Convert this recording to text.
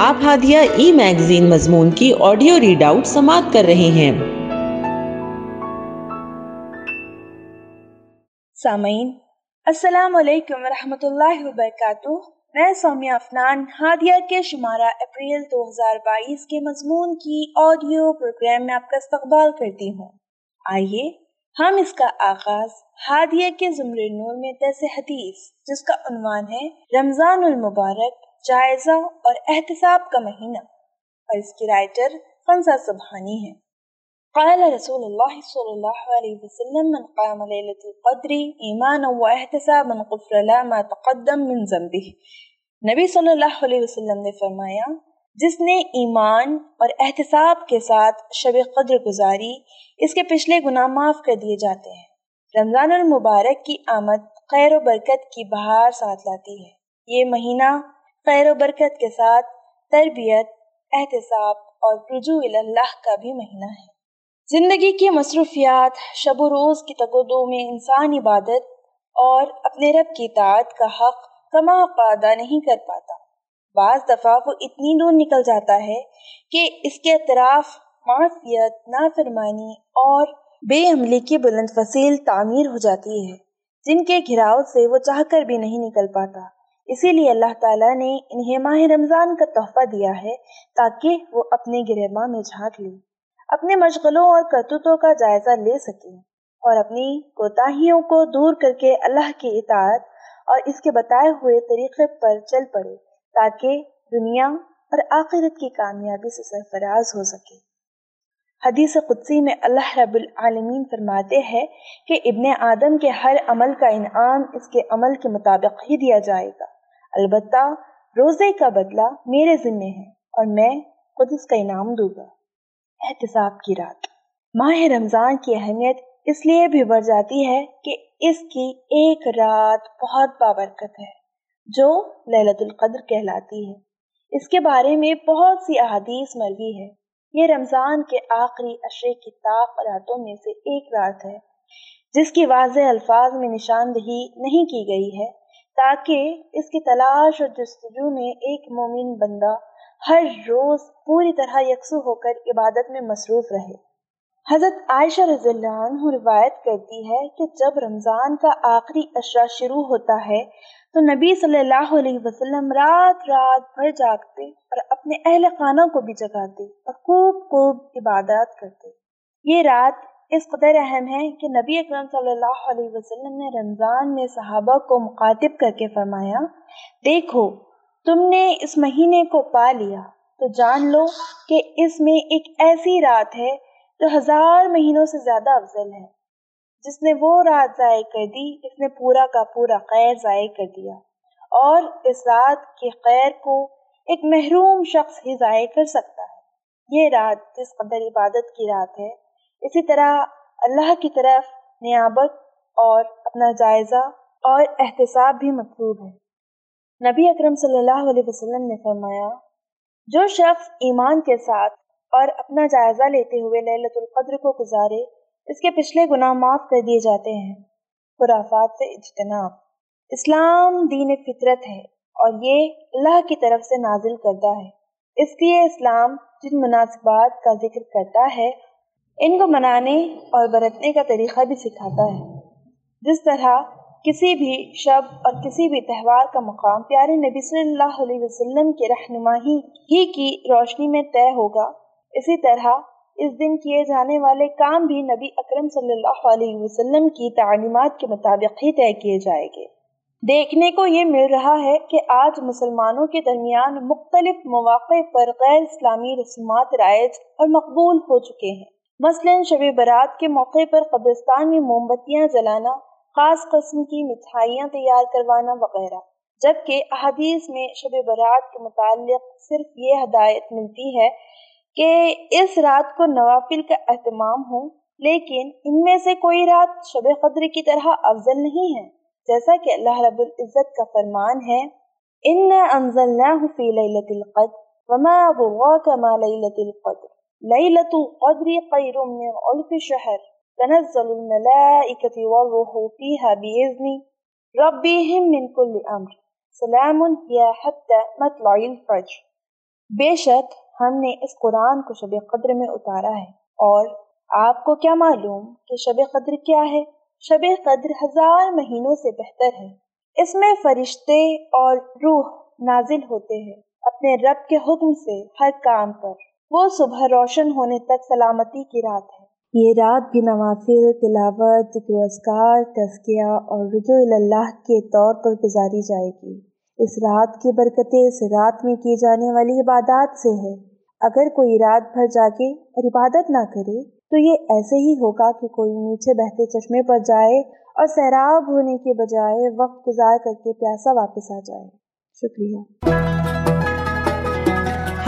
آپ ہادیہ ای میگزین مضمون کی آڈیو ریڈ آؤٹ سماعت کر رہے ہیں۔ سامعین، السلام علیکم ورحمۃ اللہ وبرکاتہ۔ میں سومیہ افنان، ہادیہ کے شمارہ اپریل دو ہزار بائیس کے مضمون کی آڈیو پروگرام میں آپ کا استقبال کرتی ہوں۔ آئیے، ہم اس کا آغاز ہادیہ کے زمر نور میں درس حدیث، جس کا عنوان ہے رمضان المبارک جائزہ اور احتساب کا مہینہ۔ اور اس کی رائٹر فنزا سبحانی ہے قال رسول اللہ صلی اللہ علیہ وسلم، من قام لیلت القدر ایمانا و احتسابا قفر لا ما تقدم من ذنبه. نبی صلی اللہ علیہ وسلم نے فرمایا، جس نے ایمان اور احتساب کے ساتھ شب قدر گزاری، اس کے پچھلے گناہ معاف کر دیے جاتے ہیں۔ رمضان المبارک کی آمد خیر و برکت کی بہار ساتھ لاتی ہے۔ یہ مہینہ خیر و برکت کے ساتھ تربیت، احتساب اور رجوع اللہ کا بھی مہینہ ہے۔ زندگی کی مصروفیات، شب و روز کی تگودو میں انسان عبادت اور اپنے رب کی اطاعت کا حق کما پادہ نہیں کر پاتا۔ بعض دفعہ وہ اتنی دور نکل جاتا ہے کہ اس کے اطراف معافیت نافرمانی اور بے عملی کی بلند فصیل تعمیر ہو جاتی ہے، جن کے گھراؤ سے وہ چاہ کر بھی نہیں نکل پاتا۔ اسی لیے اللہ تعالیٰ نے انہیں ماہ رمضان کا تحفہ دیا ہے تاکہ وہ اپنے گرما میں جھانک لیں، اپنے مشغلوں اور کرتوتوں کا جائزہ لے سکیں اور اپنی کوتاہیوں کو دور کر کے اللہ کی اطاعت اور اس کے بتائے ہوئے طریقے پر چل پڑے تاکہ دنیا اور آخرت کی کامیابی سے سرفراز ہو سکے۔ حدیث قدسی میں اللہ رب العالمین فرماتے ہیں کہ ابن آدم کے ہر عمل کا انعام اس کے عمل کے مطابق ہی دیا جائے گا۔ البتہ روزے کا بدلہ میرے ذمے ہے اور میں خود اس کا انعام دوں گا۔ احتساب کی رات۔ ماہ رمضان کی اہمیت اس لیے بھی بڑھ جاتی ہے کہ اس کی ایک رات بہت بابرکت ہے، جو للت القدر کہلاتی ہے۔ اس کے بارے میں بہت سی احادیث مروی ہے یہ رمضان کے آخری عشرے کی طاق راتوں میں سے ایک رات ہے، جس کی واضح الفاظ میں نشاندہی نہیں کی گئی ہے۔ تاکہ اس کی تلاش اور جستجو میں ایک مومن بندہ ہر روز پوری طرح یکسو ہو کر عبادت میں مصروف رہے۔ حضرت عائشہ رضی اللہ عنہ روایت کرتی ہے کہ جب رمضان کا آخری اشرا شروع ہوتا ہے تو نبی صلی اللہ علیہ وسلم رات رات بھر جاگتے اور اپنے اہل خانہ کو بھی جگاتے اور خوب خوب عبادات کرتے۔ یہ رات اس قدر اہم ہے کہ نبی اکرم صلی اللہ علیہ وسلم نے رمضان میں صحابہ کو مخاطب کر کے فرمایا، دیکھو، تم نے اس مہینے کو پا لیا، تو جان لو کہ اس میں ایک ایسی رات ہے جو ہزار مہینوں سے زیادہ افضل ہے۔ جس نے وہ رات ضائع کر دی، اس نے پورا کا پورا خیر ضائع کر دیا، اور اس رات کے خیر کو ایک محروم شخص ہی ضائع کر سکتا ہے۔ یہ رات جس قدر عبادت کی رات ہے اسی طرح اللہ کی طرف نیابت اور اپنا جائزہ اور احتساب بھی مطلوب ہے۔ نبی اکرم صلی اللہ علیہ وسلم نے فرمایا، جو شخص ایمان کے ساتھ اور اپنا جائزہ لیتے ہوئے للت القدر کو گزارے، اس کے پچھلے گناہ معاف کر دیے جاتے ہیں۔ خرافات سے اجتناب۔ اسلام دین فطرت ہے اور یہ اللہ کی طرف سے نازل کرتا ہے۔ اس لیے اسلام جن مناسبات کا ذکر کرتا ہے ان کو منانے اور برتنے کا طریقہ بھی سکھاتا ہے۔ جس طرح کسی بھی شب اور کسی بھی تہوار کا مقام پیارے نبی صلی اللہ علیہ وسلم کی رہنمائی ہی کی روشنی میں طے ہوگا، اسی طرح اس دن کیے جانے والے کام بھی نبی اکرم صلی اللہ علیہ وسلم کی تعلیمات کے مطابق ہی طے کیے جائے گے۔ دیکھنے کو یہ مل رہا ہے کہ آج مسلمانوں کے درمیان مختلف مواقع پر غیر اسلامی رسومات رائج اور مقبول ہو چکے ہیں۔ مثلا شب برات کے موقع پر قبرستان میں موم بتیاں جلانا، خاص قسم کی مٹھائیاں تیار کروانا وغیرہ۔ جبکہ احادیث میں شب برات کے متعلق صرف یہ ہدایت ملتی ہے کہ اس رات کو نوافل کا اہتمام ہو، لیکن ان میں سے کوئی رات شب قدر کی طرح افضل نہیں ہے۔ جیسا کہ اللہ رب العزت کا فرمان ہے ان انزلناه في ليله القدر وما ادراك ما ليله القدر ليلة القدر خير من ألف شهر تنزل الملائكة والروح فيها بإذن ربهم من كل أمر سلام هي حتى مطلع الفجر بے شک ہم نے اس قرآن کو شب قدر میں اتارا ہے اور آپ کو کیا معلوم کہ شب قدر کیا ہے؟ شب قدر ہزار مہینوں سے بہتر ہے۔ اس میں فرشتے اور روح نازل ہوتے ہیں اپنے رب کے حکم سے ہر کام پر۔ وہ صبح روشن ہونے تک سلامتی کی رات ہے۔ یہ رات بھی نوافل، تلاوت، ذکر اذکار، تزکیہ اور رجوع اللہ کے طور پر گزاری جائے گی۔ اس رات کی برکتیں اس رات میں کی جانے والی عبادات سے ہے۔ اگر کوئی رات بھر جاگے اور عبادت نہ کرے، تو یہ ایسے ہی ہوگا کہ کوئی نیچے بہتے چشمے پر جائے اور سیراب ہونے کے بجائے وقت گزار کر کے پیاسا واپس آ جائے۔ شکریہ۔